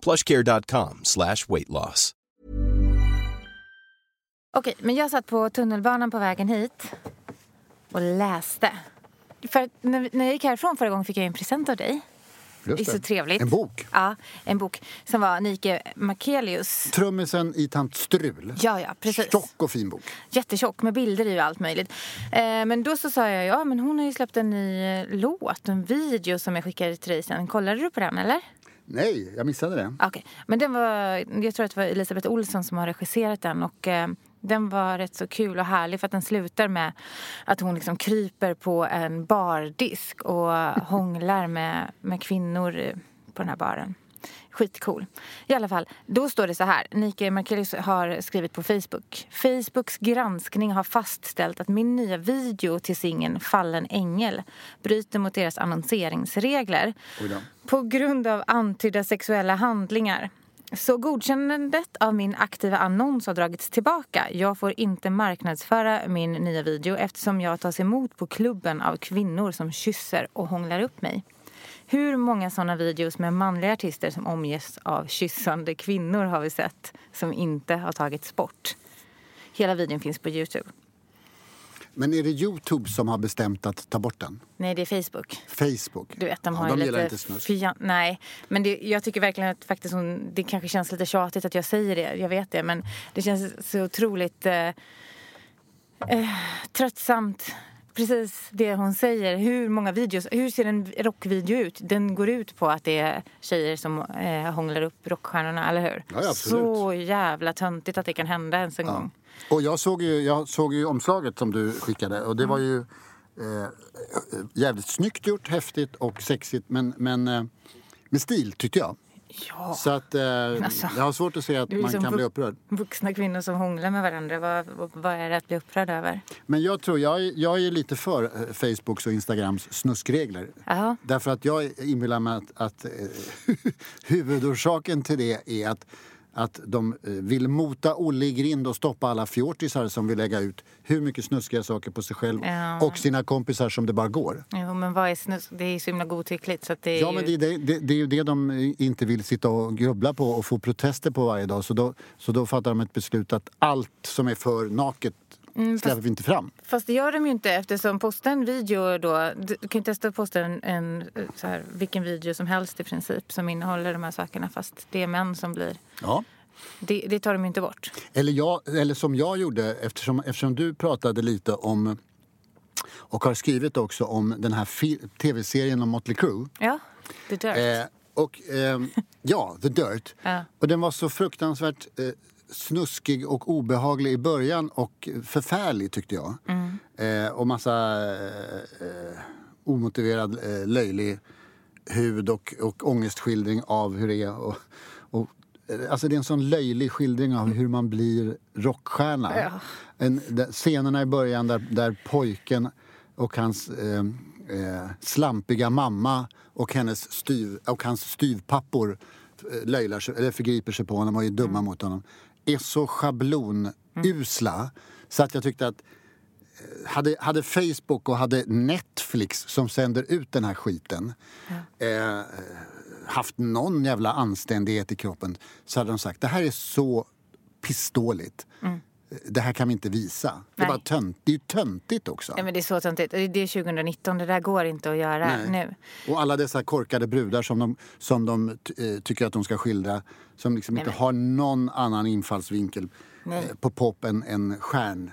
plushcare.com slash weight loss. Okej, men jag satt på tunnelbanan på vägen hit och läste. För när, när jag gick härifrån förra gången fick jag en present av dig. Just Det är så trevligt. En bok. Ja, en bok som var Nike Makelius. Trummisen i Tant Strul. Ja, ja, precis. Tjock och fin bok. Jättetjock med bilder i och allt möjligt. Eh, men då så sa jag, ja men hon har ju släppt en ny eh, låt, en video som jag skickade till dig sen. Kollade du på den eller? Nej, jag missade det. Okay. men den var, jag tror att det var Elisabeth Olsson som har regisserat den och eh, den var rätt så kul och härlig för att den slutar med att hon liksom kryper på en bardisk och hånglar med, med kvinnor på den här baren. Skitcool. I alla fall, då står det så här. Nike Markelius har skrivit på Facebook. Facebooks granskning har fastställt att min nya video till singeln Fallen ängel bryter mot deras annonseringsregler på grund av antydda sexuella handlingar. Så godkännandet av min aktiva annons har dragits tillbaka. Jag får inte marknadsföra min nya video eftersom jag tas emot på klubben av kvinnor som kysser och hånglar upp mig. Hur många såna videos med manliga artister som omges av kyssande kvinnor har vi sett som inte har tagits bort? Hela videon finns på Youtube. Men är det Youtube som har bestämt att ta bort den? Nej, det är Facebook. Facebook? Du vet, de ja, har de ju gillar lite... inte snusk. Nej, men det, jag tycker verkligen att faktiskt hon, det kanske känns lite tjatigt att jag säger det. Jag vet det, men det känns så otroligt eh, eh, tröttsamt. Precis det hon säger. Hur många videos, hur ser en rockvideo ut? Den går ut på att det är tjejer som eh, hånglar upp rockstjärnorna, eller hur? Ja, ja. Så jävla töntigt att det kan hända ens en gång. Och jag såg, ju, jag såg ju omslaget som du skickade och det var ju eh, jävligt snyggt gjort, häftigt och sexigt men, men eh, med stil tyckte jag. Ja. Så att eh, Alltså, jag har svårt att se att man kan bli upprörd. Vuxna kvinnor som hånglar med varandra, vad, vad, är det att bli upprörd över? Men jag tror, jag, jag är lite för eh, Facebooks och Instagrams snuskregler. Ja. Därför att jag inbillar mig att, att eh, huvudorsaken till det är att, att de eh, vill mota Olle i grind och stoppa alla fjortisar som vill lägga ut hur mycket snuskiga saker på sig själv Ja. och sina kompisar som det bara går. Jo, men vad är snusk? Det är så himla godtyckligt så att det är Ja, ju... men det, det, det, det är ju det de inte vill sitta och grubbla på och få protester på varje dag. Så då, så då fattar de ett beslut att allt som är för naket Mm, släpper vi inte fram. Fast det gör de ju inte eftersom posta en video då... Du du kan ju testa att posta en, en så här, vilken video som helst i princip som innehåller de här sakerna fast det är män som blir... Ja. Det, det tar de ju inte bort. Eller, jag, eller som jag gjorde, eftersom, eftersom du pratade lite om och har skrivit också om den här tv-serien om Motley Crue. Ja, the dirt. Eh, och, ehm, ja, The Dirt. Ja. Och den var så fruktansvärt eh, snuskig och obehaglig i början och förfärlig tyckte jag. Mm. Eh, och massa eh, eh, omotiverad eh, löjlig hud och, och ångestskildring av hur det är. Och, och, eh, alltså det är en sån löjlig skildring av hur man blir rockstjärna. Ja. En, scenerna i början där, där pojken och hans eh, eh, slampiga mamma och, hennes styv, och hans styvpappor eh, löjlar sig, eller förgriper sig på honom och är dumma mot honom är så schablonusla så att jag tyckte att eh, hade, hade Facebook och hade Netflix som sänder ut den här skiten eh, haft någon jävla anständighet i kroppen så hade de sagt det här är så pissdåligt. det här kan vi inte visa. Det är, bara tönt, det är ju töntigt också. Ja, men det är så töntigt. Det är 2019, det där går inte att göra Nej. nu. Och alla dessa korkade brudar som de, som de eh, tycker att de ska skildra som liksom Nej, inte men- har någon annan infallsvinkel Nej. eh, på pop än, än stjärn,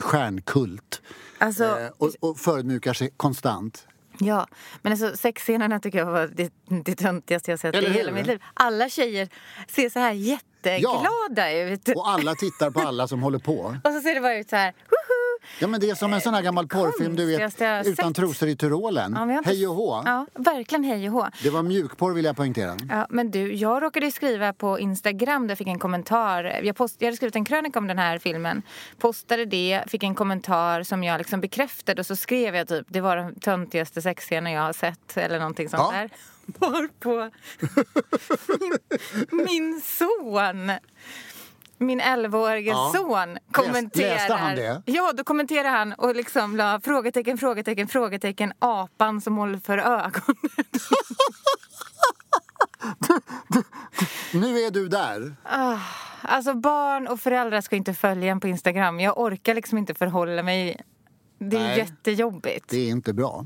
stjärnkult. Alltså, Eh, och, och förödmjukar sig konstant. Ja, men alltså sexscenerna tycker jag var det, det töntigaste jag sett Eller i hela mitt liv. Alla tjejer ser så här jätteglada ut. Och alla tittar på alla som håller på. Och så ser det bara ut så här. Woho! Ja, men det är som en sån här gammal porrfilm du vet, utan sett. trosor i Tyrolen. Ja, inte- Hej och hå. Ja, verkligen hej och hå. Det var mjukporr vill jag poängtera. Ja, men du, jag råkade skriva på Instagram där jag fick en kommentar. Jag, post, jag hade skrivit en krönika om den här filmen. Postade det, fick en kommentar som jag liksom bekräftade och så skrev jag typ det var den töntigaste sexscenen jag har sett eller någonting sånt Ja. där. Varpå min, min son min 11-årige Ja. son kommenterar. läste han det? Ja, då kommenterade han och liksom la frågetecken, frågetecken, frågetecken, apan som håller för ögonen. Nu är du där. Alltså barn och föräldrar ska inte följa en på Instagram. Jag orkar liksom inte förhålla mig. Det är Nej. jättejobbigt. Det är inte bra.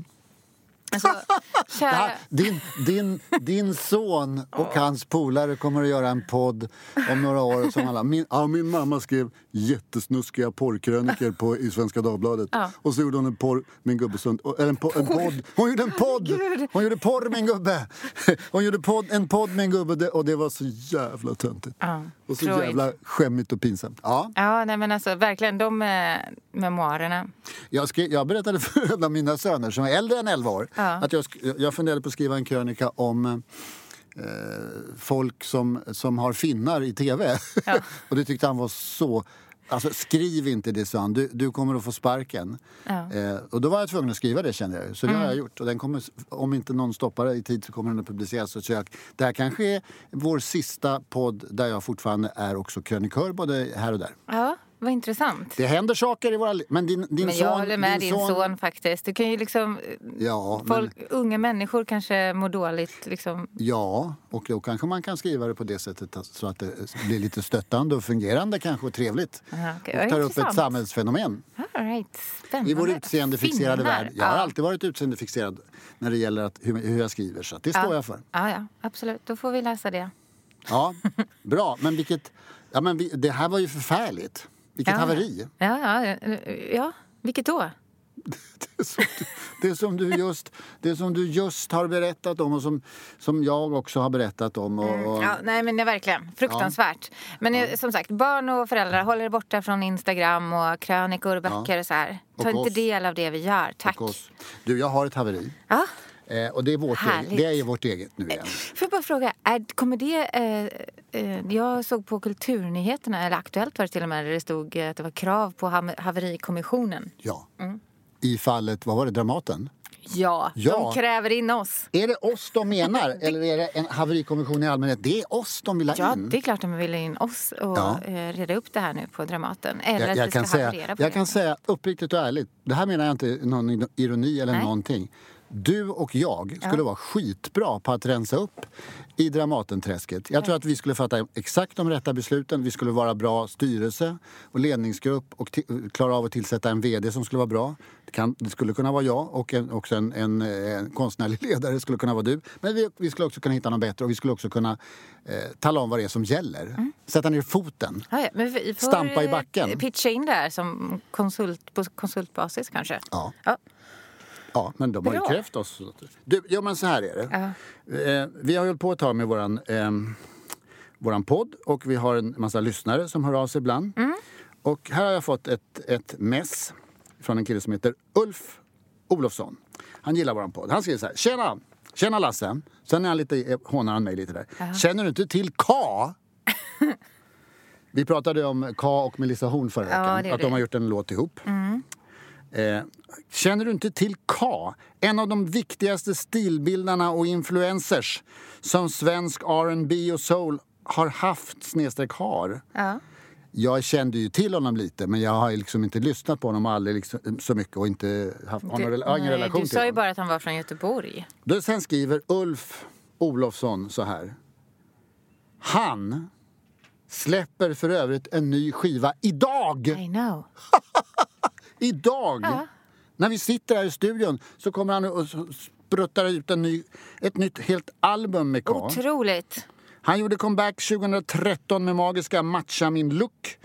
Alltså, kära... här, din, din, din son och hans polare kommer att göra en podd om några år. Som alla, min, ja, min mamma skrev jättesnuskiga porrkrönikor på, i Svenska Dagbladet. Ja. Och så gjorde hon en porr med en gubbe. Som, eller en, po- en podd. Hon gjorde en podd! Hon gjorde porr med en gubbe. Hon gjorde podd, en podd med en gubbe och det, var så jävla töntigt. Ja, Och så Freud. jävla skämmigt och pinsamt. Ja. Ja, nej men alltså verkligen de eh, memoarerna. Jag, skrev, jag berättade för en av mina söner som är äldre än 11 år Ja. att jag, jag funderade på att skriva en krönika om eh, folk som, som har finnar i tv. Ja. och det tyckte han var så... Alltså skriv inte det, sa han. Du, du kommer att få sparken. Ja. Mm. Eh, och då var jag tvungen att skriva det kände jag. Så det har jag gjort. Och den kommer, om inte någon stoppar det i tid så kommer den att publiceras. Så jag, det här kanske är vår sista podd där jag fortfarande är också krönikör både här och där. Ja, vad intressant. Det händer saker i våra liv. Men din, din Men son... jag håller med din son, faktiskt. Du kan ju liksom... Ja, men, Folk, Unga människor kanske mår dåligt. Liksom. ja, och då kanske man kan skriva det på det sättet så att det blir lite stöttande och fungerande kanske och trevligt. Aha, okej. och Ja, tar upp ett samhällsfenomen All right. Spännande. i vår utseendefixerade Finnar. värld. Jag har ja. alltid varit utseendefixerad när det gäller att, hur, hur jag skriver, så det står ja. jag för. Ja, ja, absolut. Då får vi läsa det. Ja, bra. Men vilket... Ja, men vi, det här var ju förfärligt. Vilket Ja. haveri. Ja, ja, ja. Vilket då? Det som du, det som du, just, det som du just har berättat om och som, som jag också har berättat om. Och, och, Mm. Ja, nej men det är verkligen fruktansvärt. Men eh, som sagt, barn och föräldrar håller er borta från Instagram och krönikor och böcker och så här. Ta Och inte del av det vi gör, tack. och. Du, jag har ett haveri. Ja. Eh, och det är, vårt Härligt. eget, det är vårt eget nu igen. Får jag bara fråga, är, kommer det... Eh, eh, jag såg på Kulturnyheterna, eller Aktuellt var det till och med, där det stod eh, att det var krav på haverikommissionen. Ja. Mm. I fallet, vad var det, Dramaten? Ja, Ja. de kräver in oss. Är det oss de menar eller är det en haverikommission i allmänhet? Det är oss de vill ha Ja, in. det är klart de vill in oss och Ja. eh, reda upp det här nu på Dramaten. Eller jag, att jag ska kan, säga, jag det. kan säga uppriktigt och ärligt, det här menar jag inte någon ironi eller Nej. någonting. Du och jag skulle vara skitbra på att rensa upp i Dramatenträsket. Jag tror att vi skulle fatta exakt de rätta besluten. Vi skulle vara bra styrelse och ledningsgrupp och klara av att tillsätta en VD som skulle vara bra. Det, kan, det skulle kunna vara jag och en, också en, en, en konstnärlig ledare skulle kunna vara du. Men vi, vi skulle också kunna hitta någon bättre och vi skulle också kunna eh, tala om vad det är som gäller. Mm. Sätta ner foten. Ja, ja, Stampa i eh, backen. pitcha in där som konsult, på konsultbasis kanske. Ja. Ja. Ja, men de har ju Bra. krävt oss. Du, ja, men så här är det. Eh, vi har hållit på ett tag med våran, eh, våran podd och vi har en massa lyssnare som hör av sig ibland. Och här har jag fått ett, ett mess från en kille som heter Ulf Olofsson. Han gillar våran podd. Han skriver så här. Tjena! Tjena Lasse! Sen är han lite, eh, hånar han mig lite där. Känner du inte till K? Vi pratade om K och Melissa Horn förra Ja, veckan. att de har gjort en låt ihop. Eh, känner du inte till K? En av de viktigaste stilbildarna och influencers som svensk R&B och soul har haft snedstreck har. Ja. Jag kände ju till honom lite men jag har liksom inte lyssnat på honom aldrig liksom, så mycket och inte haft någon, rela- nej, relation du till sa ju honom. bara att han var från Göteborg. Då sen skriver Ulf Olofsson så här. Han släpper för övrigt en ny skiva idag! I know. Idag! Ja. När vi sitter här i studion så kommer han och spruttar ut en ny, ett nytt helt album med K. Otroligt. Han gjorde comeback 2013 med magiska Matcha min look.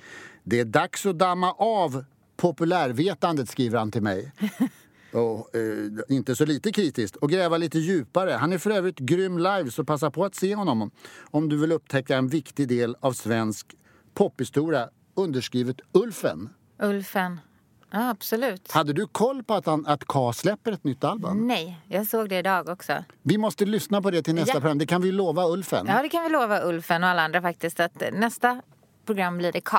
Det är dags att damma av populärvetandet, skriver han till mig. Och, eh, inte så lite kritiskt. Och gräva lite djupare. Han är för övrigt grym live, så passa på att se honom om du vill upptäcka en viktig del av svensk pophistoria. Underskrivet Ulfen. Ulfen. Ja, absolut. Hade du koll på att, han, att K släpper ett nytt album? Nej, jag såg det idag också. Vi måste lyssna på det till nästa Ja. program. Det kan vi lova Ulfen. Ja, det kan vi lova Ulfen och alla andra faktiskt att nästa program blir det K.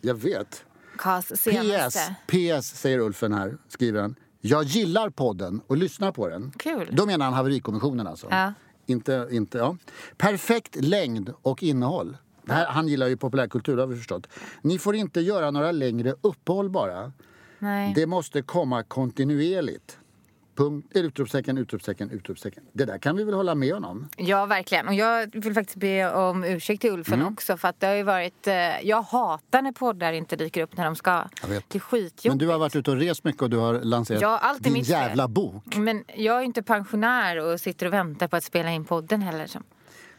Jag vet. PS, senaste. PS säger Ulfen här, skriver han. Jag gillar podden och lyssnar på den. Kul. Då menar han haverikommissionen alltså. Ja. Inte, inte, ja. Perfekt längd och innehåll. Här, han gillar ju populärkultur, har vi förstått. Ni får inte göra några längre uppehåll bara. Nej. Det måste komma kontinuerligt. Punkt, utropstecken, utropstecken, utropstecken. Det där kan vi väl hålla med honom? Ja, verkligen. Och jag vill faktiskt be om ursäkt till Ulfen Mm. också. För att det har varit... Eh, jag hatar när poddar inte dyker upp när de ska. Jag vet. Det är skitjobbigt. Men du har varit ute och rest mycket och du har lanserat Ja, allt din jävla bok. Men jag är inte pensionär och sitter och väntar på att spela in podden heller. Som.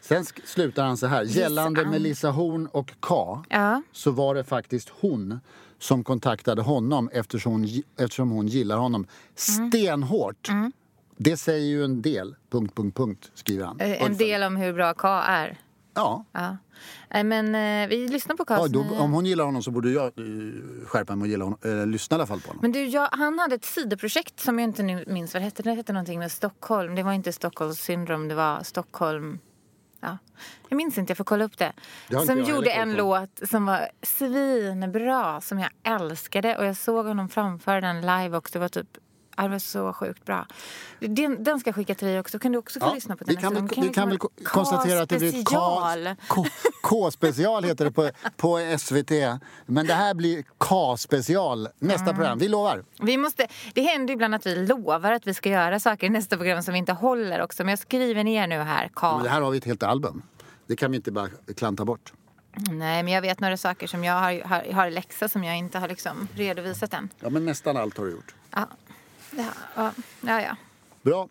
Sen slutar han så här. Gällande. Melissa Horn och K Ja. så var det faktiskt hon som kontaktade honom eftersom hon, eftersom hon gillar honom Mm. stenhårt. Det säger ju en del, punkt, punkt, punkt, skriver han. Eh, En del om hur bra K är. Ja. Ja. Nej, men eh, vi lyssnar på Ks ja då, om hon gillar honom så borde jag eh, skärpa mig och gilla honom, eh, lyssna i alla fall på honom. Men du, jag, han hade ett sidoprojekt som jag inte minns vad det hette. Det hette någonting med Stockholm. Det var inte Stockholms syndrom, det var Stockholm... Ja. Jag minns inte, jag får kolla upp det. Det Som gjorde en låt som var svinbra, som jag älskade. Och jag såg honom framföra den live också. Det var typ... ja, Det var så sjukt bra. Den, den ska jag skicka till dig också. Kan du också få Ja, lyssna på vi den kan, väl, nästa gång? vi kan väl ko- konstatera att det blir K-special. Heter det på, på SVT. Men det här blir K-special nästa Mm. program. Vi lovar. Vi måste, det händer ibland att vi lovar att vi ska göra saker i nästa program som vi inte håller också. Men jag skriver ner nu här, K. Men det här har vi ett helt album. Det kan vi inte bara klanta bort. Nej, men jag vet några saker som jag har, har, har läxa som jag inte har liksom redovisat än. Ja, men nästan allt har du gjort. Ja, ja, ja. ja, ja. Bra.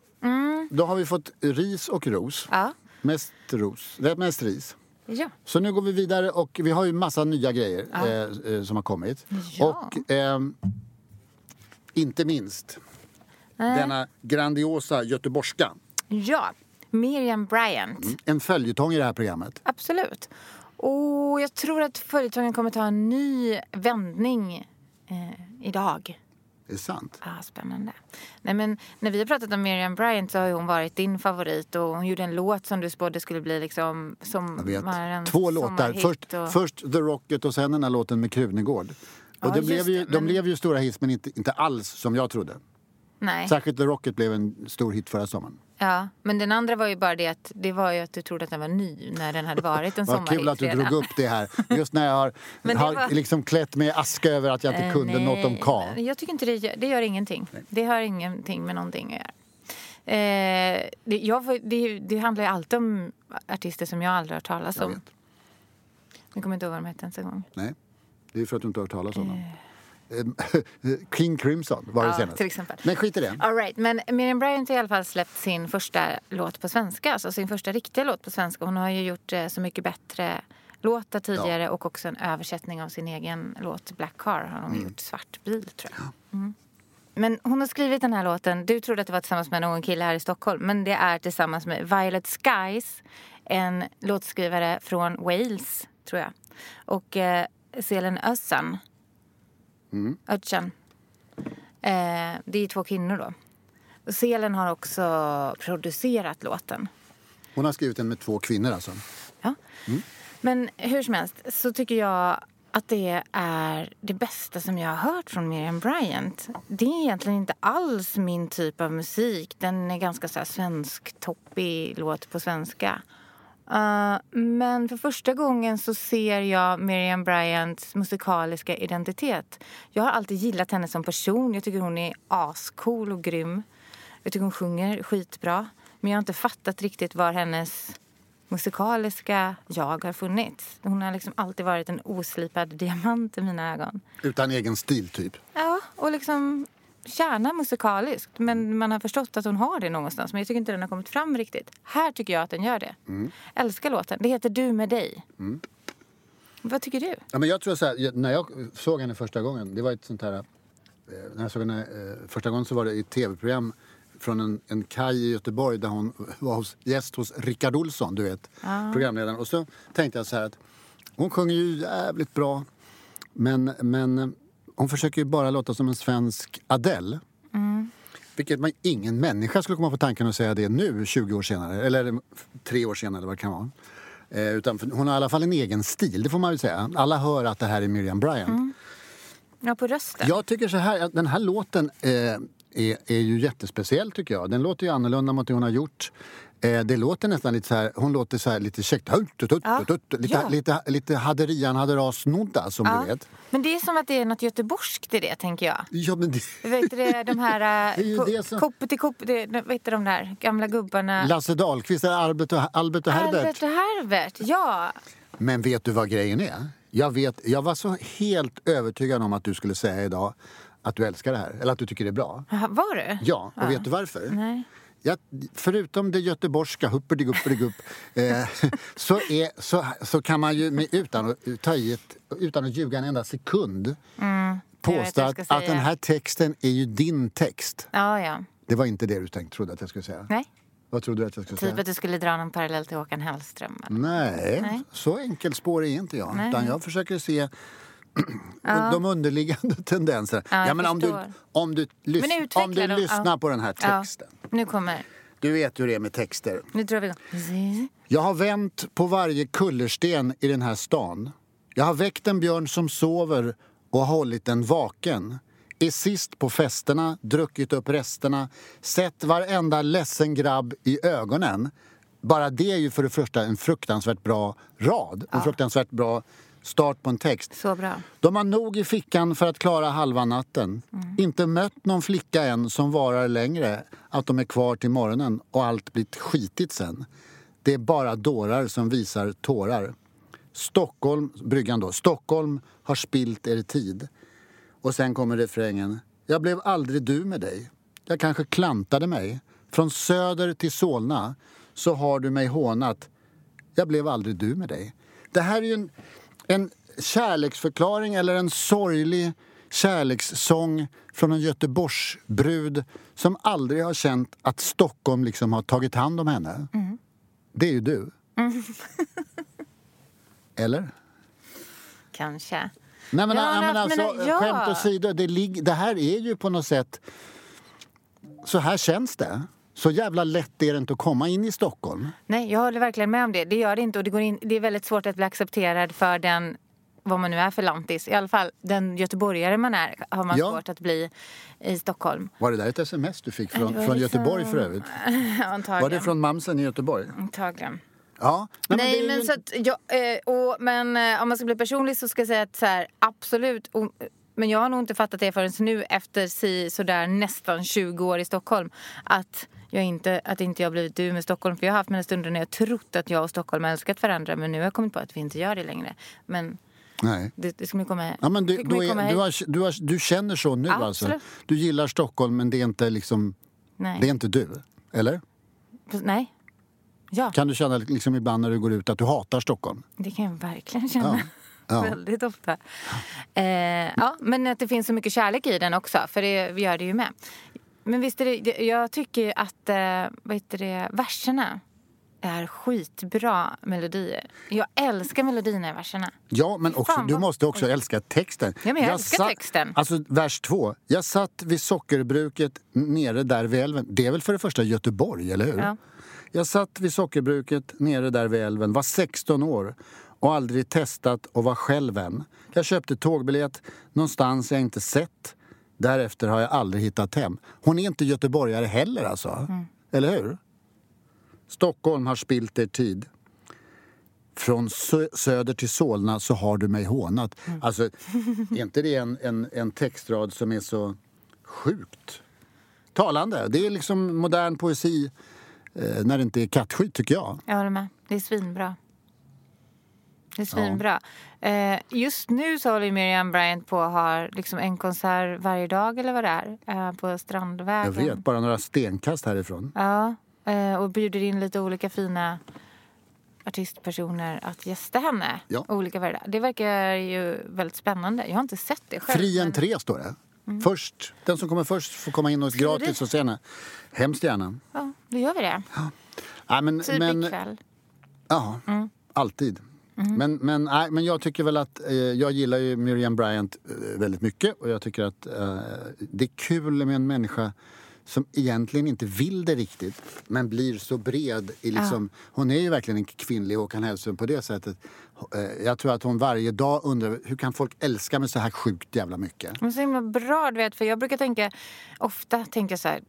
Då har vi fått ris och ros. ja. Mest ros. Det är mest ris. ja. Så nu går vi vidare och vi har ju massa nya grejer eh, eh, som har kommit. Ja. Och ehm, inte minst denna grandiosa göteborgska. ja. Miriam Bryant. En följetong i det här programmet. Absolut. Och jag tror att följetongen kommer ta en ny vändning eh, idag. Det är sant. Ah, spännande. Nej, men när vi har pratat om Miriam Bryant så har hon varit din favorit och hon gjorde en låt som du spådde skulle bli liksom som Jag vet. sommarens Två låtar. Först, och... först The Rocket och sen den här låten med Krunegård. Och Ja, det blev ju, det, De men- blev ju stora hits men inte, inte alls som jag trodde. Nej. Särskilt The Rocket blev en stor hit förra sommaren. Ja, men den andra var ju bara det att det var ju att du trodde att den var ny när den hade varit en Vad sommarhit kul att du redan. drog upp det här. Just när jag har, har var- liksom klätt mig i aska över att jag inte Eh, kunde nej, något om K. Jag tycker inte det gör, det gör ingenting. Det har ingenting med någonting att göra. Eh, det, jag, det, det handlar ju alltid om artister som jag aldrig har hört talas Jag om. vet. Jag kommer inte ihåg vad de hette ens en gång. Nej, det är för att du inte har hört talas om dem. Eh, King Crimson var det Ja, senast. till exempel. Men skit i det. All right, men Miriam Bryant har i alla fall släppt sin första låt på svenska. Alltså sin första riktiga låt på svenska. Hon har ju gjort eh, Så mycket bättre låtar tidigare och också en översättning av sin egen låt Black Car har hon Mm. gjort. Svart bil tror jag. Mm. Men hon har skrivit den här låten. Du trodde att det var tillsammans med någon kille här i Stockholm. Men det är tillsammans med Violet Skies. En låtskrivare från Wales, tror jag. Och eh, Selen Özcan. Mm. Özcan. Eh, det är två kvinnor då. Och Selen har också producerat låten. Hon har skrivit den med två kvinnor alltså. Ja. Men hur som helst så tycker jag att det är det bästa som jag har hört från Miriam Bryant. Det är egentligen inte alls min typ av musik. Den är ganska så här svensk, toppig låt på svenska. Uh, men för första gången så ser jag Miriam Bryants musikaliska identitet. Jag har alltid gillat henne som person. Jag tycker hon är ascool och grym. Jag tycker hon sjunger skitbra. Men jag har inte fattat riktigt var hennes musikaliska jag har funnits. Hon har liksom alltid varit en oslipad diamant i mina ögon. Utan egen stil, typ. Ja, och liksom kärna musikaliskt. Men man har förstått att hon har det någonstans. Men jag tycker inte den har kommit fram riktigt. Här tycker jag att den gör det. Älskar låten. Det heter Du med dig. Vad tycker du? Ja, men jag tror så här, när jag såg henne första gången, det var ett sånt här... Eh, när jag såg henne eh, första gången så var det i ett tv-program från en, en kaj i Göteborg där hon var hos, gäst hos Rickard Olsson, du vet, programledaren. Och så tänkte jag så här att hon sjunger ju jävligt bra men, men hon försöker ju bara låta som en svensk Adele. Vilket man, ingen människa skulle komma på tanken att säga det nu, 20 år senare. Eller tre år senare, vad det kan vara. Eh, utan för hon har i alla fall en egen stil, det får man ju säga. Alla hör att det här är Miriam Bryant. Ja, på rösten. Jag tycker så här, den här låten eh, är, är ju jättespeciell tycker jag. Den låter ju annorlunda mot det hon har gjort. Eh, det låter nästan lite så här, hon låter så här lite käckt. Ja. Lite, Ja. lite, lite haderian haderas-nodda som Ja. du vet. Men det är som att det är något göteborgskt i det, tänker jag. Ja, men det, Vet du de här... Det är ju det som- Kopp till kopp, det, vet du de där gamla gubbarna? Lasse Dahlqvist, Albert och, Albert och Herbert. Albert och Herbert, ja. Men vet du vad grejen är? Jag, vet, jag var så helt övertygad om att du skulle säga idag att du älskar det här. Eller att du tycker det är bra. Jaha, Var du? Ja, och vet du varför? Nej. Ja, förutom det göteborgska, hupperdigupperigupp, eh, så, är, så, så kan man ju med, utan, att ta i ett, utan att ljuga en enda sekund Mm, jag påstå jag att, att den här texten är ju din text. Ja, ja. Det var inte det du tänkte, trodde att jag skulle säga. Nej. Vad trodde du att jag skulle Typ säga? att du skulle dra någon parallell till Håkan Hellström. eller? Nej, Nej. så enkelspårig är inte jag. Nej. Utan jag försöker se de underliggande tendenserna. Ja, jag men om du, om du, lys- om du lyssnar Ja. på den här Ja, texten. Nu kommer. Du vet hur det är med texter. Nu drar vi igång. Jag har vänt på varje kullersten i den här stan. Jag har väckt en björn som sover och har hållit den vaken. Är sist på festerna, druckit upp resterna, sett varenda ledsen grabb i ögonen. Bara det är ju för det första en fruktansvärt bra rad. En fruktansvärt bra start på en text. Så bra. De har nog i fickan för att klara halva natten. Inte mött någon flicka än som varar längre. Att de är kvar till morgonen och allt blivit skitigt sen. Det är bara dårar som visar tårar. Stockholm, bryggan då. Stockholm har spilt er tid. Och sen kommer refrängen. Jag blev aldrig du med dig. Jag kanske klantade mig. Från söder till Solna så har du mig hånat. Jag blev aldrig du med dig. Det här är ju en, en kärleksförklaring eller en sorglig kärlekssång från en Göteborgsbrud som aldrig har känt att Stockholm liksom har tagit hand om henne. Det är ju du. Eller? Kanske. Nej men, Ja, ja, men alltså, men- ja. skämt åsido, det, det här är ju på något sätt... Så här känns det. Så jävla lätt är det inte att komma in i Stockholm. Nej, jag håller verkligen med om det. Det gör det inte och det, går in, det är väldigt svårt att bli accepterad för den vad man nu är för lantis. I alla fall den göteborgare man är har man Ja. svårt att bli i Stockholm. Var det där ett sms du fick Det från, från Göteborg för övrigt? Antagligen. Var det från mamsen i Göteborg? Antagligen. Ja. Nej, det är ju men, en- så att, ja, eh, och, men eh, om man ska bli personlig så ska jag säga att så här, absolut. Och, men jag har nog inte fattat det förrän nu efter si, sådär nästan 20 år i Stockholm. Att jag inte, att inte jag blivit du med Stockholm. För jag har haft mina stunder när jag trott att jag och Stockholm älskat varandra. Men nu har jag kommit på att vi inte gör det längre. Men Nej. det, det ska man komma Ja, men du, det komma är, hit. du, har, du, har, du känner så nu alltså? Absolut. Du gillar Stockholm men det är inte liksom... Nej. Det är inte du? Eller? Nej. Ja, Kan du känna liksom ibland när du går ut att du hatar Stockholm? det kan jag verkligen känna. Ja. Väldigt ofta. Eh, ja, men att det finns så mycket kärlek i den också, för det gör det ju med. Men visst är det, jag tycker ju att eh, vad heter det, verserna är skitbra melodier. Jag älskar melodierna i verserna. Ja, men också, fan, du måste också älska texten. Ja, men jag älskar texten. Alltså, vers två. Jag satt vid sockerbruket nere där vid älven. Det är väl för det första Göteborg, eller hur? Ja. Jag satt vid sockerbruket nere där vid älven, var 16 år och aldrig testat och var själv än. Jag köpte tågbiljett någonstans jag inte sett. Därefter har jag aldrig hittat hem. Hon är inte göteborgare heller alltså. Mm. Eller hur? Stockholm har spilt er tid. Från sö- söder till Solna så har du mig hånat. Mm. Alltså, är inte det en, en, en textrad som är så sjukt talande? Det är liksom modern poesi eh, när det inte är kattskit, tycker jag. Jag håller med. Det är svinbra. Det är svinbra. Eh, just nu så håller Miriam Bryant på att ha liksom en konsert varje dag eller vad det är. Eh, på Strandvägen. Jag vet, bara några stenkast härifrån. Ja, eh, och bjuder in lite olika fina artistpersoner att gästa henne. Ja. Olika varje dag. Det verkar ju väldigt spännande. Jag har inte sett det själv. Fri men- entré står det. Först, den som kommer först får komma in och gratis och se henne. Hemskt gärna. Ja, då gör vi det. Ja, men, Typ men, ikväll. Ja, Mm. alltid. Men, men, nej, men jag tycker väl att eh, jag gillar ju Miriam Bryant eh, väldigt mycket och jag tycker att eh, det är kul med en människa som egentligen inte vill det riktigt men blir så bred. I liksom, Hon är ju verkligen en kvinnlig Håkan Hellström på det sättet. Eh, jag tror att hon varje dag undrar hur kan folk älska mig så här sjukt jävla mycket? Men så himla bra, du vet. För jag brukar tänka, ofta tänker jag så här,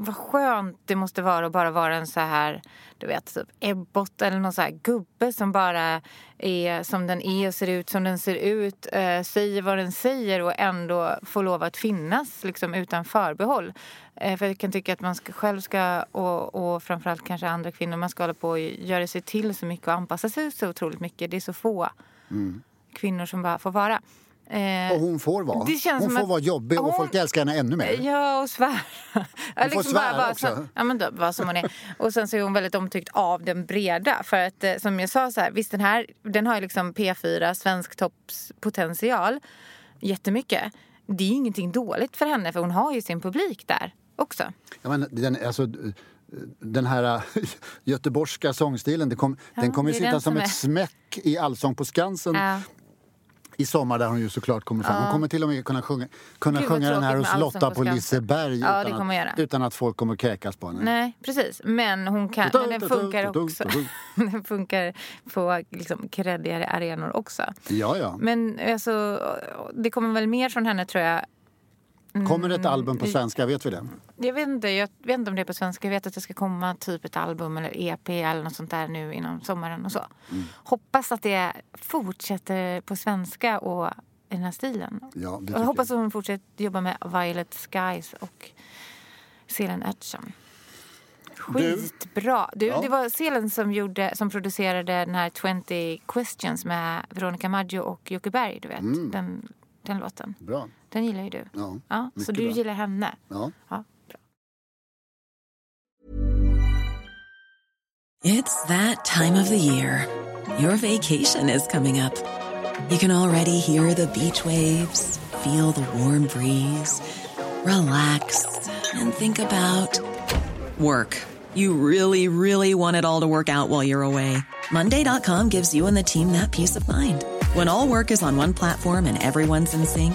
vad skönt det måste vara att bara vara en så här, du vet, typ Ebbot eller någon så här gubbe som bara är som den är och ser ut som den ser ut, eh, säger vad den säger och ändå får lov att finnas liksom utan förbehåll. Eh, för jag kan tycka att man ska, själv ska, och, och framförallt kanske andra kvinnor, man ska hålla på och göra sig till så mycket och anpassa sig så otroligt mycket. Det är så få kvinnor som bara får vara. Eh, Och hon får vara. Hon får att- vara jobbig och Hon- folk älskar henne ännu mer. Ja, och svära. Hon får svära också. Så, ja, men då, vad som hon är. Och sen så är hon väldigt omtyckt av den breda. För att eh, som jag sa, så här, visst den här den har ju liksom P4, svensk topps potential. Jättemycket. Det är ju ingenting dåligt för henne för hon har ju sin publik där också. Ja, men den, alltså, den här göteborgska sångstilen kom, den kommer ju sitta som som ett smäck i Allsång på Skansen Ja. I sommar där hon ju såklart kommer fram. Hon kommer till och med kunna sjunga, kunna Gud, sjunga den här hos Lotta på. Liseberg Ja, utan, att, utan att folk kommer kräkas på henne. Nej, precis. Men hon kan, men den funkar också. Den funkar på liksom kreddigare arenor också. Ja, ja. Men alltså, det kommer väl mer från henne tror jag. Kommer det ett album Mm. på svenska? Vet vi det? Jag vet, inte, jag vet inte om det är på svenska. Jag vet att det ska komma typ ett album eller EP eller något sånt där nu innan sommaren och så. Mm. Hoppas att det fortsätter på svenska och i den här stilen. Ja, jag hoppas att hon fortsätter jobba med Violet Skies och Selen Ötchan. Skitbra! Du, Ja. Det var Selen som, gjorde, som producerade den här 20 questions med Veronica Maggio och Jocke Berg. Du vet. Den, den låten. Bra. Den gillar ju du. Ja, Ja, så du bra. gillar henne. Ja. Ja, bra. It's that time of the year. Your vacation is coming up. You can already hear the beach waves, feel the warm breeze, relax, and think about work. You really, really want it all to work out while you're away. Monday.com gives you and the team that peace of mind. When all work is on one platform and everyone's in sync,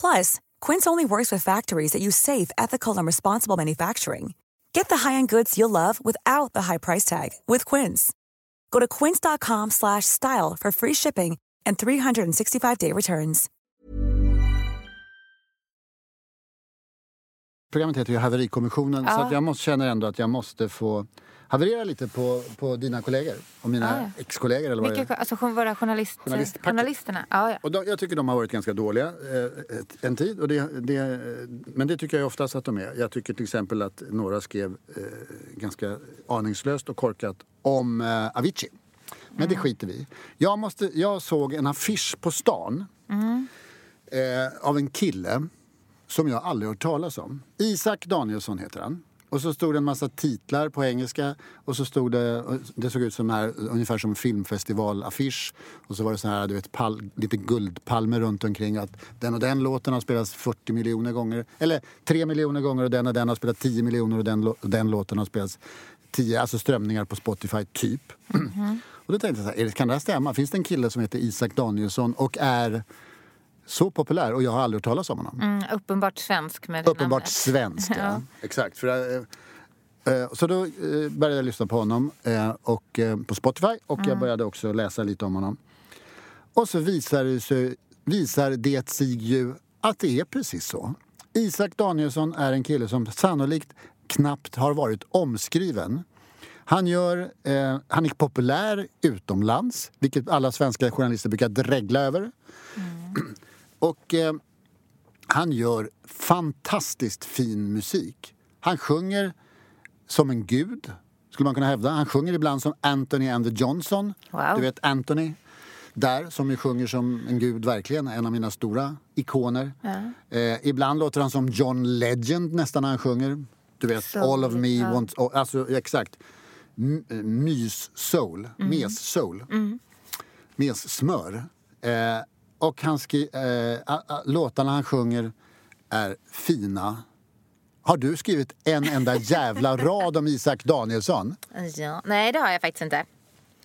Plus, Quince only works with factories that use safe, ethical, and responsible manufacturing. Get the high-end goods you'll love without the high price tag with Quince. Go to quince.com slash style for free shipping and 365-day returns. Programmet heter ju Haverikommissionen så Ja. att jag måste, känner ändå att jag måste få haverera lite på, på dina kollegor och mina Ja, ja. ex-kollegor eller vad. Vilka, alltså våra journalist, Journalistpacket. journalisterna. Ja, ja. Och de, jag tycker de har varit ganska dåliga eh, en tid. Och det, det, men det tycker jag oftast att de är. Jag tycker till exempel att några skrev eh, ganska aningslöst och korkat om eh, Avicii. Men det skiter vi jag, måste, jag såg en affisch på stan eh, av en kille som jag aldrig hört talas om. Isak Danielsson heter han. Och så stod det en massa titlar på engelska och så stod det, det såg ut som här, ungefär som filmfestivalaffisch. Och så var det så här, du vet, pal, lite guldpalmer runt omkring att den och den låten har spelats 40 miljoner gånger. Eller 3 miljoner gånger och den och den har spelat 10 miljoner och den, och den låten har spelats 10, alltså strömningar på Spotify, typ. Och då tänkte jag så här, kan det här stämma? Finns det en kille som heter Isak Danielsson och är så populär och jag har aldrig hört talas om honom. Mm, uppenbart svensk med Uppenbart namnet. svensk, ja. Ja. Exakt. För, eh, så då eh, började jag lyssna på honom eh, och, på Spotify och jag började också läsa lite om honom. Och så visar det sig, visar det sig ju att det är precis så. Isak Danielsson är en kille som sannolikt knappt har varit omskriven. Han, gör, eh, han är populär utomlands, vilket alla svenska journalister brukar dregla över. Och eh, han gör fantastiskt fin musik. Han sjunger som en gud, skulle man kunna hävda. Han sjunger ibland som Anthony and the Johnson. Wow. Du vet Anthony där, som ju sjunger som en gud, verkligen. En av mina stora ikoner. Eh, ibland låter han som John Legend nästan när han sjunger. Du vet, Soul, All of me ja. wants... oh, Alltså, exakt. M- eh, Mys-soul. Mes-soul. Mes-smör. Eh, och han skri- eh, låtarna han sjunger är fina. Har du skrivit en enda jävla rad om Isak Danielsson? Ja. Nej, det har jag faktiskt inte.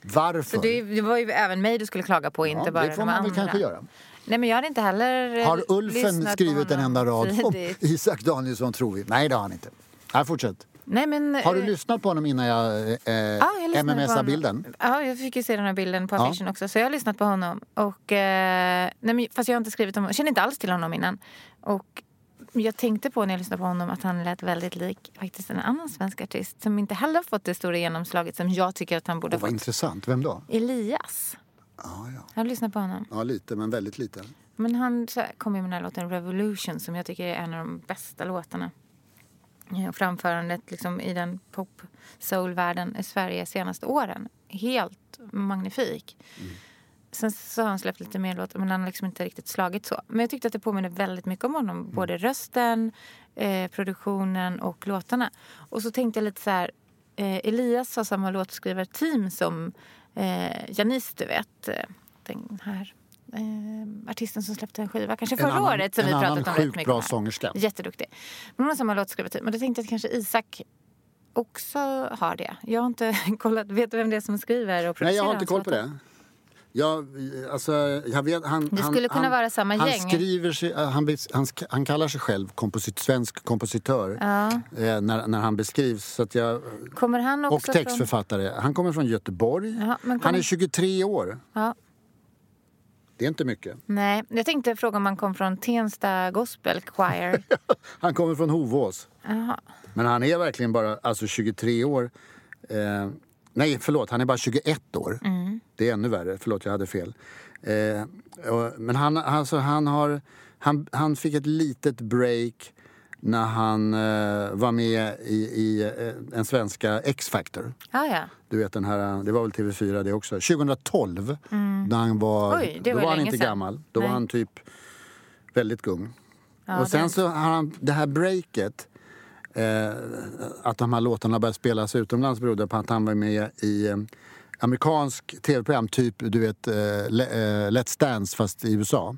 Varför? Så det, det var ju även mig du skulle klaga på, inte ja, bara det får man andra. väl kanske göra. Nej, men jag hade inte heller eh, Har Ulfen skrivit en enda rad om. Isak Danielsson, tror vi? Nej, det har han inte. Nej, fortsätt. Nej, men, Har du eh, lyssnat på honom innan jag, eh, Ja, jag MMSade bilden? Ja, jag fick ju se den här bilden på Ja. affischen också. Så jag har lyssnat på honom. Och, eh, nej, men, fast jag har inte skrivit om känner inte alls till honom innan. Och jag tänkte på när jag lyssnade på honom att han lät väldigt lik faktiskt en annan svensk artist som inte heller fått det stora genomslaget som jag tycker att han borde ha vad fått. intressant. Vem då? Elias. Ja, ja. Jag har lyssnat på honom. ja, lite, men väldigt lite. Men han kom ju med den här låten Revolution som jag tycker är en av de bästa låtarna. Och framförandet liksom, i den pop soul-världen i Sverige senaste åren. Helt magnifik. Sen så har han släppt lite mer låtar men han har liksom inte riktigt slagit så. Men jag tyckte att det påminner väldigt mycket om honom. Både rösten, eh, produktionen och låtarna. Och så tänkte jag lite så här. Eh, Elias har samma låtskrivarteam som eh, Janice, du vet. eh, Den här eh, artisten som släppte en skiva, kanske En förra annan- året. Som en vi pratat annan om rätt sjukt mycket bra om här. sångerska. Jätteduktig. Men hon har samma låtskrivarteam. Men då tänkte jag att kanske Isak också har det. Jag har inte kollat. Vet du vem det är som skriver och producerar Nej, jag har inte koll på det. Jag, alltså, jag vet, han, Det han, skulle kunna han, vara samma han gäng. Skriver sig, eh, han, han, han kallar sig själv komposit, svensk kompositör Ja. eh, när, när han beskrivs. Så att jag, Kommer han och också textförfattare. Han kommer från Göteborg. Ja, men Han är 23 år. Från... Ja. Det är inte mycket. Nej, jag tänkte fråga om han kom från Tensta Gospel Choir. Han kommer från Hovås. Jaha. Men han är verkligen bara alltså 23 år. Eh, nej, förlåt, han är bara 21 år. Mm. Det är ännu värre. Förlåt, jag hade fel. Eh, och, men han, alltså, han, har, han, han fick ett litet break när han eh, var med i, i eh, en svenska X-Factor. Ja, ja. Du vet den här, det var väl TV4 det också. 2012, när han var, Mm. Oj, det då var var han inte sedan. gammal. Då var Nej. han typ väldigt gung. Ja, och sen det- så har han det här breaket, eh, att de här låtarna började spelas utomlands berodde på att han var med i eh, amerikansk tv-program, typ du vet eh, Let's Dance fast i USA.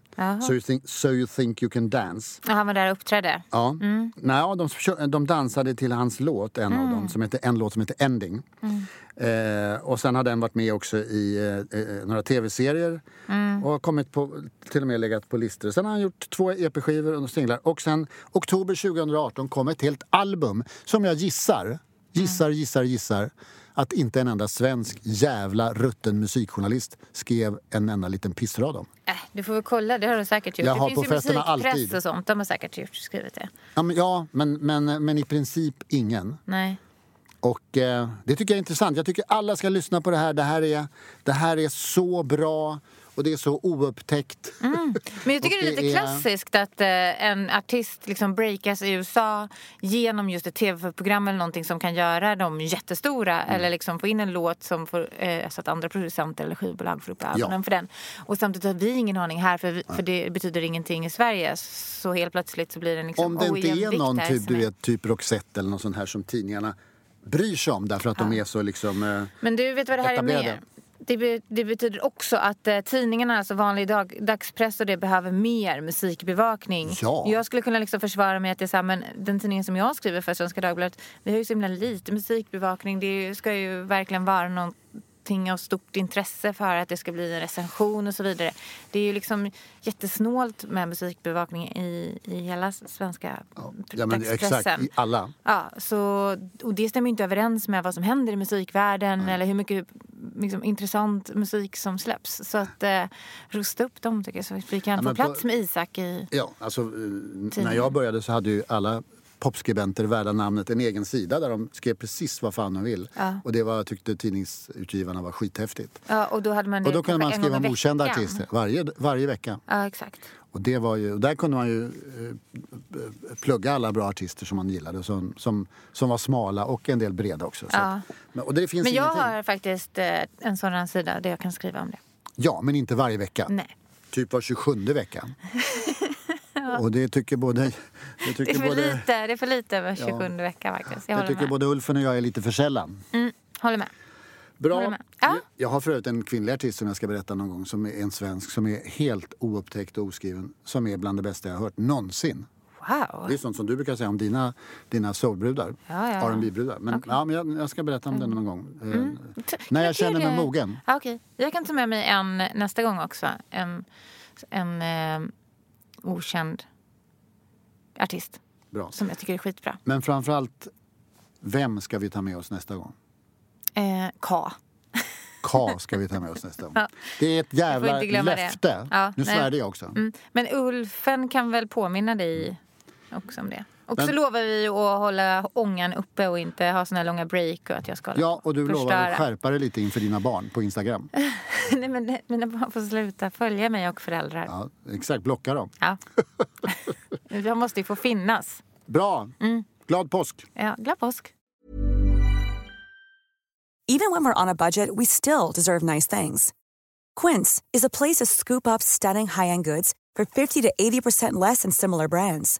So you, think, so you think you can dance. Ja, han var där och uppträdde. Ja. Mm. Nej, de, de dansade till hans låt, en av dem, som heter, en låt som heter Ending. Mm. Eh, och sen har den varit med också i eh, eh, några tv-serier Mm. och har kommit på, till och med legat på listor. Sen har han gjort två EP-skivor och singlar. Och sen oktober 2018 kom ett helt album som jag gissar, gissar, Mm. gissar, gissar att inte en enda svensk jävla rutten musikjournalist skrev en enda liten pissrad om. Äh, du får väl kolla, det har du säkert gjort. Jag det finns ju musikpress alltid. och sånt. De har säkert gjort, skrivit det. Ja, men, ja men, men, men i princip ingen. Nej. Och eh, det tycker jag är intressant. Jag tycker alla ska lyssna på det här. Det här är, det här är så bra. Och det är så oupptäckt. Mm. Men jag tycker det är lite är- klassiskt att eh, en artist liksom breakas i USA genom just ett tv-program eller någonting som kan göra dem jättestora Mm. eller liksom få in en låt som får, eh, så att andra producenter eller skivbolag får upp ögonen Ja. för den. Och samtidigt har vi ingen aning här för, vi, för det betyder ingenting i Sverige. Så helt plötsligt så blir det liksom Om det inte är någon typ, du är- vet, typ Roxette eller något sånt här som tidningarna bryr sig om därför att de är så liksom... eh, Men du vet vad det här är etablerade. mer? Det, be, det betyder också att eh, tidningarna, alltså vanlig dag, dagspress och det behöver mer musikbevakning. Ja. Jag skulle kunna liksom försvara mig att det är så här, men den tidningen som jag skriver för, Svenska Dagbladet, vi har ju så himla lite musikbevakning. Det ska ju verkligen vara någonting av stort intresse för att det ska bli en recension och så vidare. Det är ju liksom jättesnålt med musikbevakning i, i hela svenska Ja, men exakt, i alla. Ja, så, och det stämmer inte överens med vad som händer i musikvärlden eller hur mycket liksom, intressant musik som släpps. Så att eh, rusta upp dem tycker jag så att vi kan Ja, få men på- plats med Isak i... Ja, alltså, eh, när jag började så hade ju alla popskribenter värda namnet en egen sida där de skrev precis vad fan de vill. Ja. Och det var, tyckte tidningsutgivarna var skithäftigt. Ja, och då hade man Och då kunde man skriva om okända artister varje, varje vecka. Ja, exakt. Och det var ju, och där kunde man ju eh, plugga alla bra artister som man gillade som, som, som var smala och en del breda också. Så Ja. men, och det finns Men jag ingenting. har faktiskt eh, en sådan sida där jag kan skriva om det. Ja, men inte varje vecka. Nej. Typ var 27 vecka. Och det tycker både... Det Det tycker är för både, lite, det är för lite över 27 vecka faktiskt. Jag det håller tycker med. både Ulfen och jag är lite för sällan. Mm, håller med. Håller Bra. med. Ja. Jag har förut en kvinnlig artist som jag ska berätta någon gång som är en svensk som är helt oupptäckt och oskriven. Som är bland det bästa jag har hört någonsin. Wow. Det är sånt som du brukar säga om dina, dina soulbrudar. Ja, ja. R&B-brudar. Men, ja, men jag, jag ska berätta om den någon gång. Eh, Mm. När jag känner mig det- mogen. Ja, okej. Jag kan ta med mig en nästa gång också. En, en eh, okänd artist Bra. som jag tycker är skitbra. Men framförallt, vem ska vi ta med oss nästa gång? Eh, K. K ska vi ta med oss nästa gång. Ja. Det är ett jävla löfte. Ja, nu svärde jag också. Mm. Men Ulfen kan väl påminna dig också om det. Och så lovar vi att hålla ångan uppe och inte ha såna här långa break och att jag ska Ja, och du lovar förstöra. att skärpa dig lite inför dina barn på Instagram. Nej, men mina barn får sluta följa mig och föräldrar. Ja, exakt, blocka dem. Ja. Jag måste ju få finnas. Bra! Mm. Glad påsk! Ja, glad påsk. Even when we're on a budget, we still deserve nice things. Quince is a place to scoop up stunning high-end goods for 50 to 80% less than similar brands.